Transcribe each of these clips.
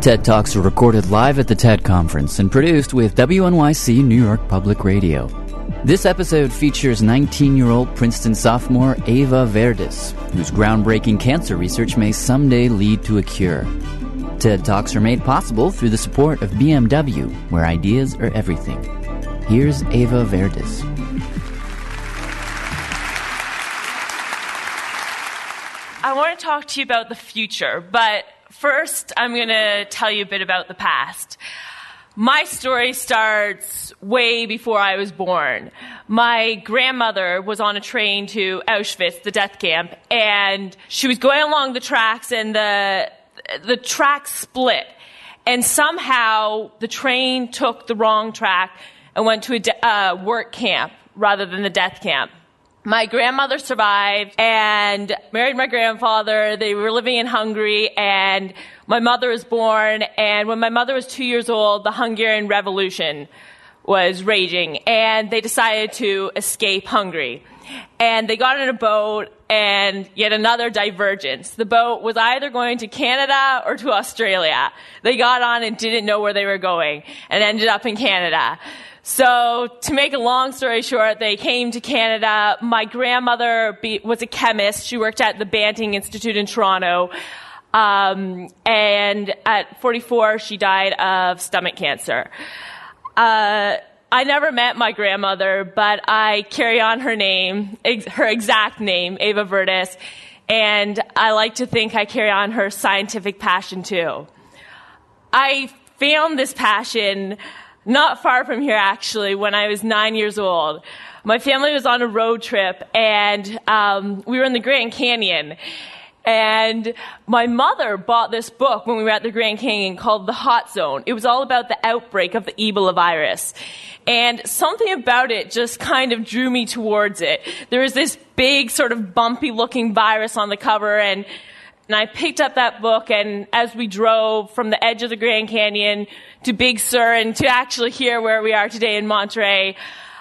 TED Talks are recorded live at the TED Conference and produced with WNYC New York Public Radio. This episode features 19 year old Princeton sophomore Eva Vertes, whose groundbreaking cancer research may someday lead to a cure. TED Talks are made possible through the support of BMW, where ideas are everything. Here's Eva Vertes. I want to talk to you about the future, but first I'm going to tell you a bit about the past. My story starts way before I was born. My grandmother was on a train to Auschwitz, the death camp, and she was going along the tracks and the, the track split. And somehow the train took the wrong track and went to a de- uh, work camp rather than the death camp. My grandmother survived and married my grandfather. They were living in Hungary and my mother was born. And when my mother was two years old, the Hungarian Revolution was raging and they decided to escape Hungary. And they got in a boat and yet another divergence. The boat was either going to Canada or to Australia. They got on and didn't know where they were going and ended up in Canada. So, to make a long story short, they came to Canada. My grandmother be, was a chemist. She worked at the Banting Institute in Toronto. Um, and at 44, she died of stomach cancer. Uh, I never met my grandmother, but I carry on her name, ex- her exact name, Eva Vertes, and I like to think I carry on her scientific passion too. I found this passion not far from here actually when I was nine years old. My family was on a road trip and um, we were in the Grand Canyon. And my mother bought this book when we were at the Grand Canyon called The Hot Zone. It was all about the outbreak of the Ebola virus. And something about it just kind of drew me towards it. There was this big, sort of bumpy looking virus on the cover, and and I picked up that book, and as we drove from the edge of the Grand Canyon to Big Sur and to actually here where we are today in Monterey,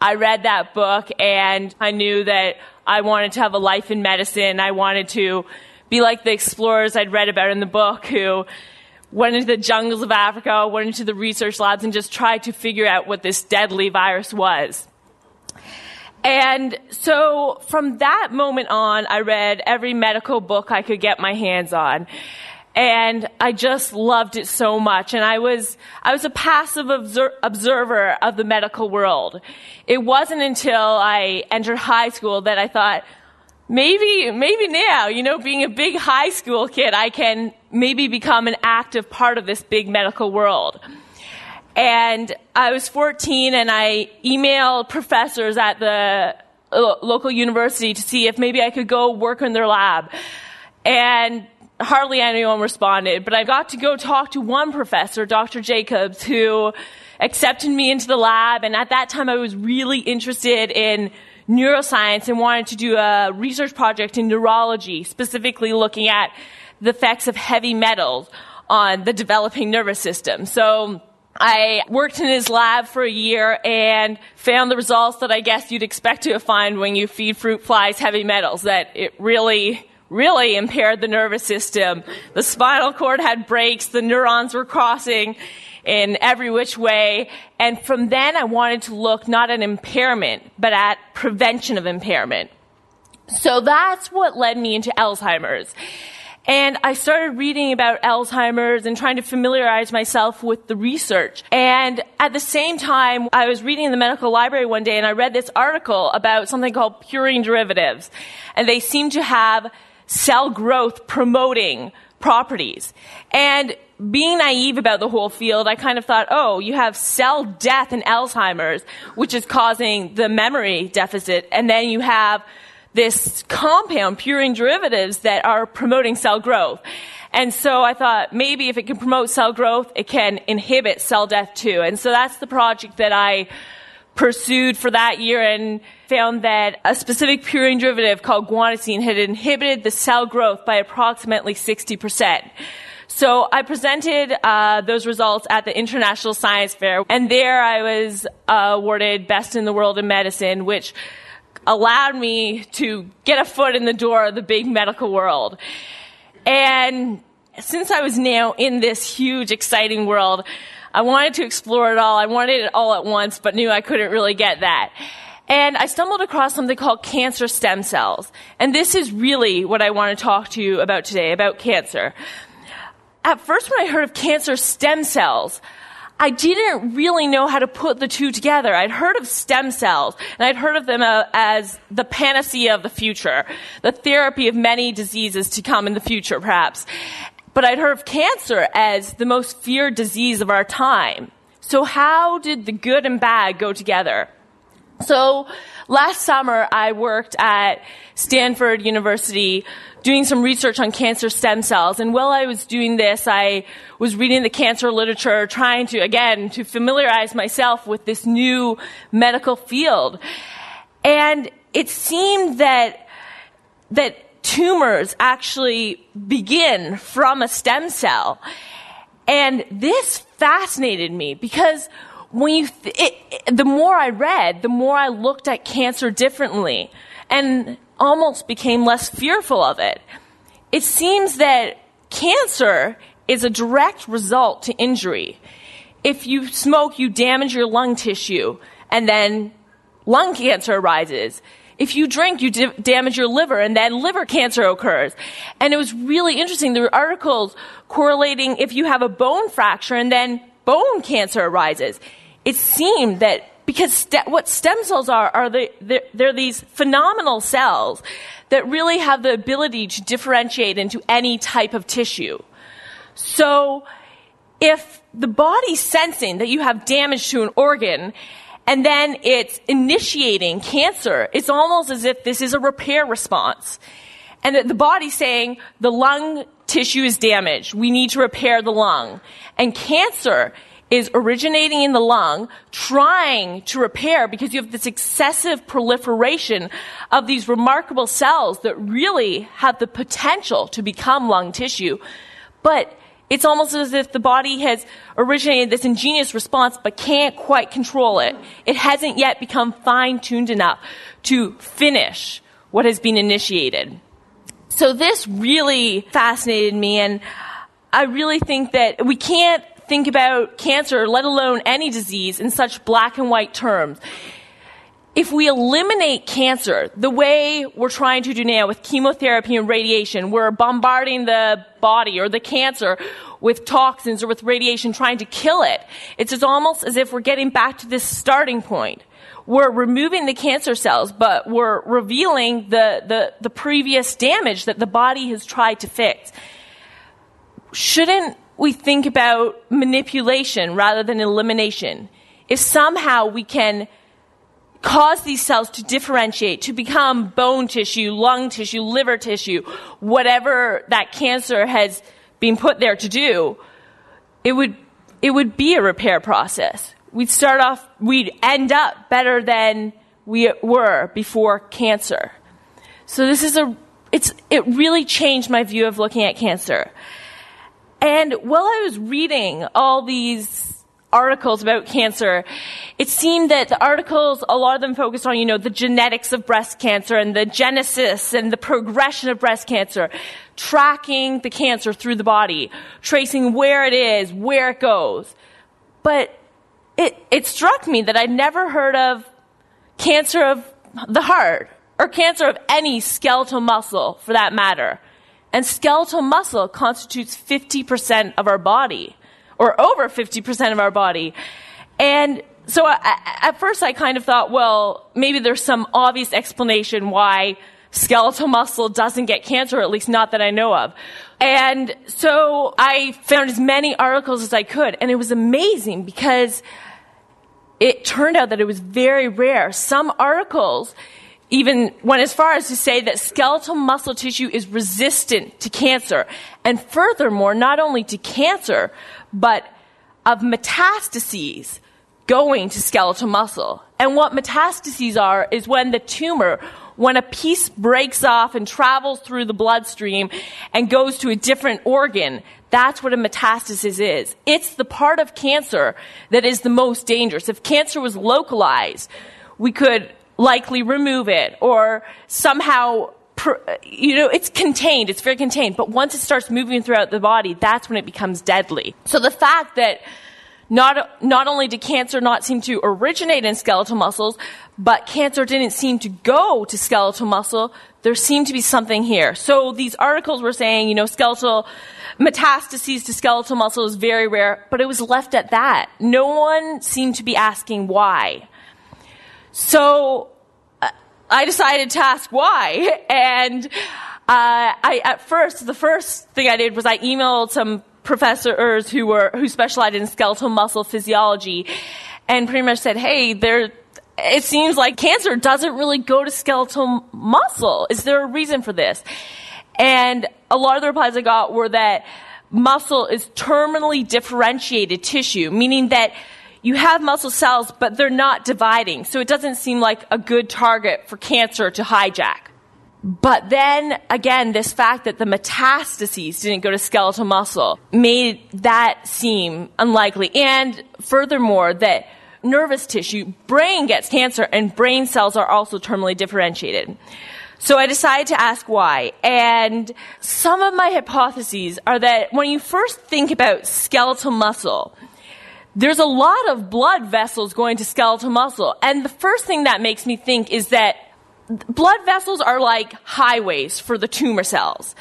I read that book and I knew that I wanted to have a life in medicine. I wanted to be like the explorers I'd read about in the book who went into the jungles of Africa, went into the research labs, and just tried to figure out what this deadly virus was. And so from that moment on, I read every medical book I could get my hands on. And I just loved it so much. And I was, I was a passive obser- observer of the medical world. It wasn't until I entered high school that I thought, maybe, maybe now, you know, being a big high school kid, I can maybe become an active part of this big medical world. And I was 14 and I emailed professors at the uh, local university to see if maybe I could go work in their lab. And hardly anyone responded, but I got to go talk to one professor, Dr. Jacobs, who accepted me into the lab. And at that time, I was really interested in neuroscience and wanted to do a research project in neurology, specifically looking at the effects of heavy metals on the developing nervous system. So I worked in his lab for a year and found the results that I guess you'd expect to find when you feed fruit flies heavy metals, that it really, really impaired the nervous system. The spinal cord had breaks, the neurons were crossing in every which way. And from then I wanted to look not at impairment, but at prevention of impairment. So that's what led me into Alzheimer's. And I started reading about Alzheimer's and trying to familiarize myself with the research. And at the same time, I was reading in the medical library one day and I read this article about something called purine derivatives. And they seem to have cell growth promoting properties. And being naive about the whole field, I kind of thought, oh, you have cell death in Alzheimer's, which is causing the memory deficit. And then you have this compound, purine derivatives, that are promoting cell growth. And so I thought maybe if it can promote cell growth, it can inhibit cell death too. And so that's the project that I pursued for that year and found that a specific purine derivative called guanosine had inhibited the cell growth by approximately 60%. So I presented uh, those results at the International Science Fair, and there I was uh, awarded Best in the World in Medicine, which allowed me to get a foot in the door of the big medical world. And since I was now in this huge, exciting world, I wanted to explore it all. I wanted it all at once, but knew I couldn't really get that. And I stumbled across something called cancer stem cells. And this is really what I want to talk to you about today, about cancer. At first, when I heard of cancer stem cells, I didn't really know how to put the two together. I'd heard of stem cells, and I'd heard of them uh, as the panacea of the future, the therapy of many diseases to come in the future, perhaps. But I'd heard of cancer as the most feared disease of our time. So how did the good and bad go together? So last summer I worked at Stanford University doing some research on cancer stem cells. And while I was doing this, I was reading the cancer literature, trying to, again, to familiarize myself with this new medical field. And it seemed that, that tumors actually begin from a stem cell. And this fascinated me because when you, th- it, it, the more I read, the more I looked at cancer differently and almost became less fearful of it. It seems that cancer is a direct result to injury. If you smoke, you damage your lung tissue and then lung cancer arises. If you drink, you d- damage your liver and then liver cancer occurs. And it was really interesting. There were articles correlating if you have a bone fracture and then bone cancer arises. It seemed that because what stem cells are, are the, they're, they're these phenomenal cells that really have the ability to differentiate into any type of tissue. So, if the body's sensing that you have damage to an organ, and then it's initiating cancer, it's almost as if this is a repair response. And the body's saying the lung tissue is damaged. We need to repair the lung. And cancer is originating in the lung, trying to repair because you have this excessive proliferation of these remarkable cells that really have the potential to become lung tissue. But it's almost as if the body has originated this ingenious response but can't quite control it. It hasn't yet become fine tuned enough to finish what has been initiated. So this really fascinated me and I really think that we can't think about cancer, let alone any disease, in such black and white terms. If we eliminate cancer the way we're trying to do now with chemotherapy and radiation, we're bombarding the body or the cancer with toxins or with radiation trying to kill it. It's almost as if we're getting back to this starting point. We're removing the cancer cells, but we're revealing the, the, the previous damage that the body has tried to fix. Shouldn't we think about manipulation rather than elimination. If somehow we can cause these cells to differentiate, to become bone tissue, lung tissue, liver tissue, whatever that cancer has been put there to do, it would, it would be a repair process. We'd start off, we'd end up better than we were before cancer. So this is a, it's, it really changed my view of looking at cancer. And while I was reading all these articles about cancer, it seemed that the articles, a lot of them focused on, you know, the genetics of breast cancer and the genesis and the progression of breast cancer, tracking the cancer through the body, tracing where it is, where it goes. But it, it struck me that I'd never heard of cancer of the heart or cancer of any skeletal muscle for that matter. And skeletal muscle constitutes 50% of our body, or over 50% of our body. And so I, at first I kind of thought, well, maybe there's some obvious explanation why skeletal muscle doesn't get cancer, at least not that I know of. And so I found as many articles as I could, and it was amazing because it turned out that it was very rare. Some articles even went as far as to say that skeletal muscle tissue is resistant to cancer. And furthermore, not only to cancer, but of metastases going to skeletal muscle. And what metastases are is when the tumor, when a piece breaks off and travels through the bloodstream and goes to a different organ, that's what a metastasis is. It's the part of cancer that is the most dangerous. If cancer was localized, we could likely remove it or somehow you know, it's contained, it's very contained, but once it starts moving throughout the body, that's when it becomes deadly. So the fact that not, not only did cancer not seem to originate in skeletal muscles, but cancer didn't seem to go to skeletal muscle, there seemed to be something here. So these articles were saying, you know, skeletal metastases to skeletal muscle is very rare, but it was left at that. No one seemed to be asking why. So I decided to ask why, and uh, I at first the first thing I did was I emailed some professors who were who specialized in skeletal muscle physiology, and pretty much said, "Hey, there." It seems like cancer doesn't really go to skeletal muscle. Is there a reason for this? And a lot of the replies I got were that muscle is terminally differentiated tissue, meaning that you have muscle cells, but they're not dividing. So it doesn't seem like a good target for cancer to hijack. But then again, this fact that the metastases didn't go to skeletal muscle made that seem unlikely. And furthermore, that nervous tissue, brain gets cancer and brain cells are also terminally differentiated. So I decided to ask why. And some of my hypotheses are that when you first think about skeletal muscle, there's a lot of blood vessels going to skeletal muscle. And the first thing that makes me think is that blood vessels are like highways for the tumor cells.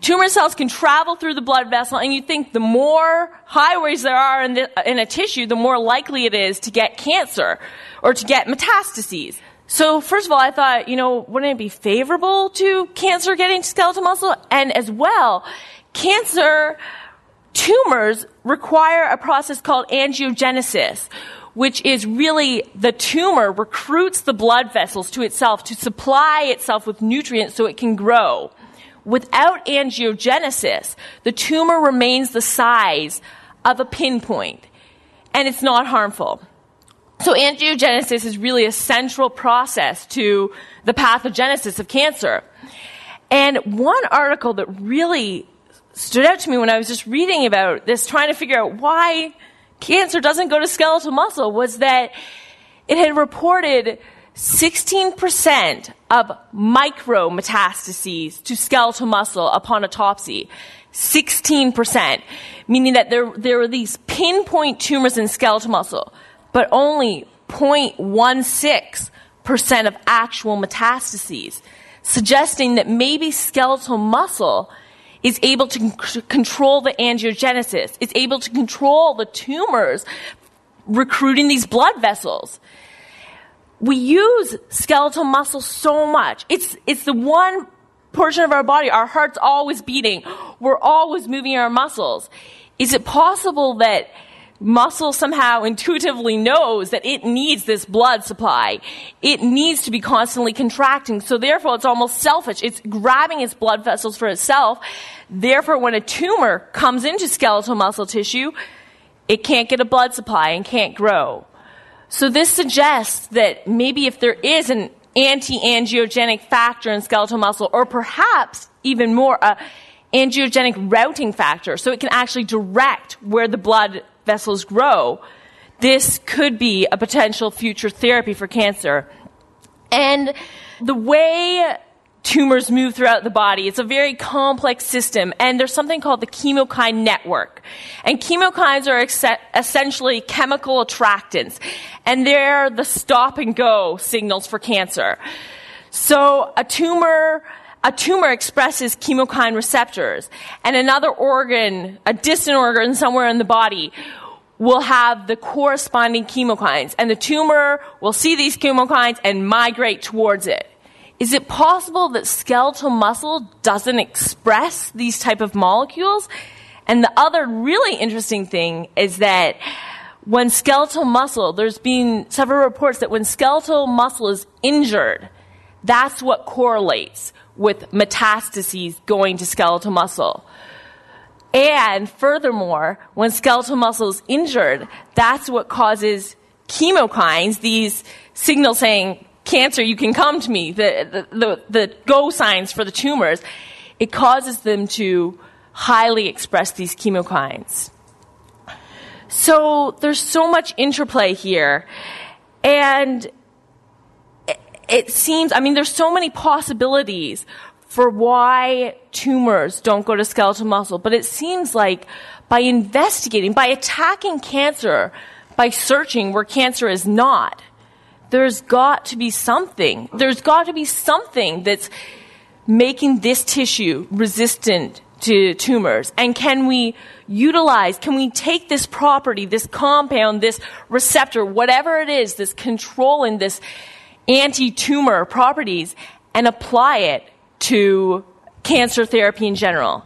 Tumor cells can travel through the blood vessel, and you think the more highways there are in, the, in a tissue, the more likely it is to get cancer or to get metastases. So, first of all, I thought, you know, wouldn't it be favorable to cancer getting skeletal muscle? And as well, cancer tumors require a process called angiogenesis, which is really the tumor recruits the blood vessels to itself to supply itself with nutrients so it can grow. Without angiogenesis, the tumor remains the size of a pinpoint and it's not harmful. So angiogenesis is really a central process to the pathogenesis of cancer. And one article that really stood out to me when I was just reading about this, trying to figure out why cancer doesn't go to skeletal muscle was that it had reported 16% of micrometastases to skeletal muscle upon autopsy. 16%, meaning that there, there were these pinpoint tumors in skeletal muscle, but only 0.16% of actual metastases, suggesting that maybe skeletal muscle is able to c- control the angiogenesis. It's able to control the tumors recruiting these blood vessels. We use skeletal muscle so much. It's, it's the one portion of our body. Our heart's always beating. We're always moving our muscles. Is it possible that muscle somehow intuitively knows that it needs this blood supply. It needs to be constantly contracting. So therefore it's almost selfish. It's grabbing its blood vessels for itself. Therefore when a tumor comes into skeletal muscle tissue, it can't get a blood supply and can't grow. So this suggests that maybe if there is an anti-angiogenic factor in skeletal muscle, or perhaps even more, a angiogenic routing factor, so it can actually direct where the blood vessels grow, this could be a potential future therapy for cancer. And the way tumors move throughout the body. It's a very complex system, and there's something called the chemokine network. And chemokines are essentially chemical attractants, and they're the stop and go signals for cancer. So a tumor a tumor expresses chemokine receptors, and another organ, a distant organ somewhere in the body, will have the corresponding chemokines, and the tumor will see these chemokines and migrate towards it. Is it possible that skeletal muscle doesn't express these type of molecules? And the other really interesting thing is that when skeletal muscle, there's been several reports that when skeletal muscle is injured, that's what correlates with metastases going to skeletal muscle. And furthermore, when skeletal muscle is injured, that's what causes chemokines, these signals saying, cancer, you can come to me, the, the, the, the go signs for the tumors, it causes them to highly express these chemokines. So there's so much interplay here. And it seems, I mean, there's so many possibilities for why tumors don't go to skeletal muscle, but it seems like by investigating, by attacking cancer, by searching where cancer is not, there's got to be something. There's got to be something that's making this tissue resistant to tumors? And can we utilize, can we take this property, this compound, this receptor, whatever it is, this control controlling, this anti-tumor properties, and apply it to cancer therapy in general?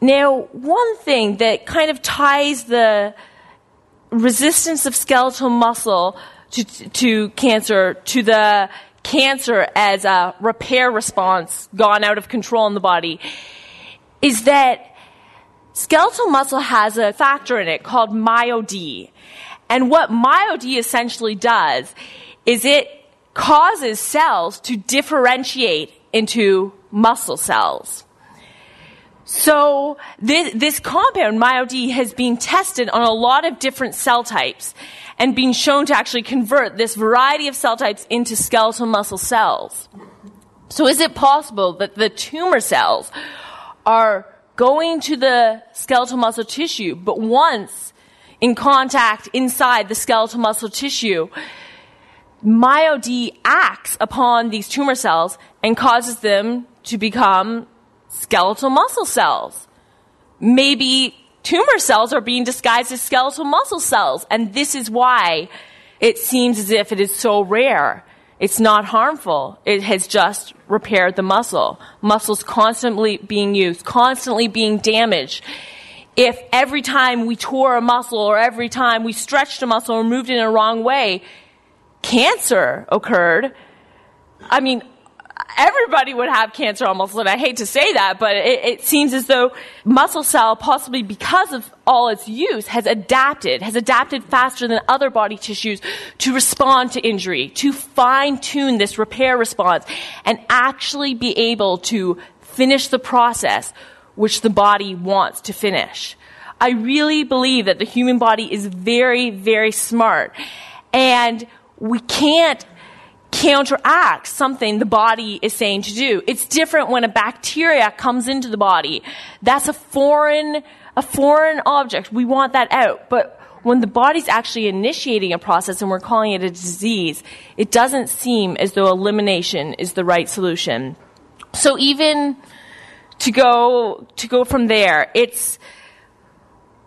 Now, one thing that kind of ties the resistance of skeletal muscle to, to cancer to the cancer as a repair response gone out of control in the body is that skeletal muscle has a factor in it called MyoD. And what MyoD essentially does is it causes cells to differentiate into muscle cells. So this, this compound, MyoD, has been tested on a lot of different cell types and been shown to actually convert this variety of cell types into skeletal muscle cells. So is it possible that the tumor cells are going to the skeletal muscle tissue, but once in contact inside the skeletal muscle tissue, MyoD acts upon these tumor cells and causes them to become skeletal muscle cells. Maybe tumor cells are being disguised as skeletal muscle cells, and this is why it seems as if it is so rare. It's not harmful. It has just repaired the muscle. Muscles constantly being used, constantly being damaged. If every time we tore a muscle or every time we stretched a muscle or moved it in a wrong way, cancer occurred, I mean, everybody would have cancer almost, and I hate to say that, but it, it, seems as though muscle cell, possibly because of all its use, has adapted, has adapted faster than other body tissues to respond to injury, to fine tune this repair response, and actually be able to finish the process which the body wants to finish. I really believe that the human body is very, very smart. And we can't counteract something the body is saying to do. It's different when a bacteria comes into the body. That's a foreign, a foreign object. We want that out. But when the body's actually initiating a process and we're calling it a disease, it doesn't seem as though elimination is the right solution. So even to go, to go from there, it's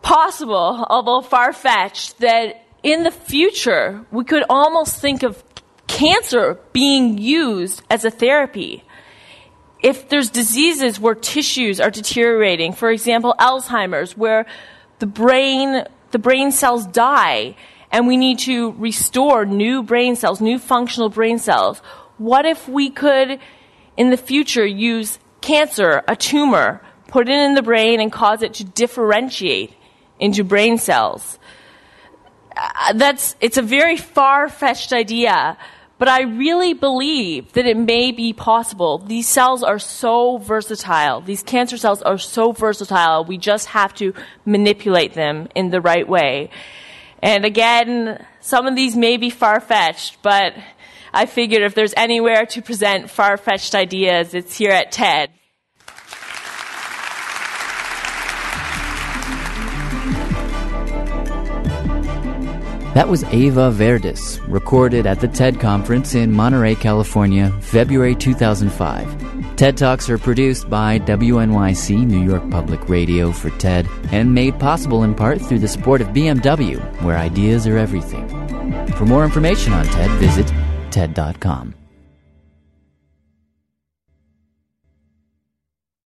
possible, although far-fetched, that in the future, we could almost think of cancer being used as a therapy. If there's diseases where tissues are deteriorating, for example, Alzheimer's, where the brain, the brain cells die and we need to restore new brain cells, new functional brain cells, what if we could in the future use cancer, a tumor, put it in the brain and cause it to differentiate into brain cells? Uh, that's, it's a very far-fetched idea, but I really believe that it may be possible. These cells are so versatile. These cancer cells are so versatile. We just have to manipulate them in the right way. And again, some of these may be far-fetched, but I figured if there's anywhere to present far-fetched ideas, it's here at TED. That was Eva Vertes, recorded at the TED Conference in Monterey, California, February 2005. TED Talks are produced by WNYC New York Public Radio for TED and made possible in part through the support of BMW, where ideas are everything. For more information on TED, visit TED.com.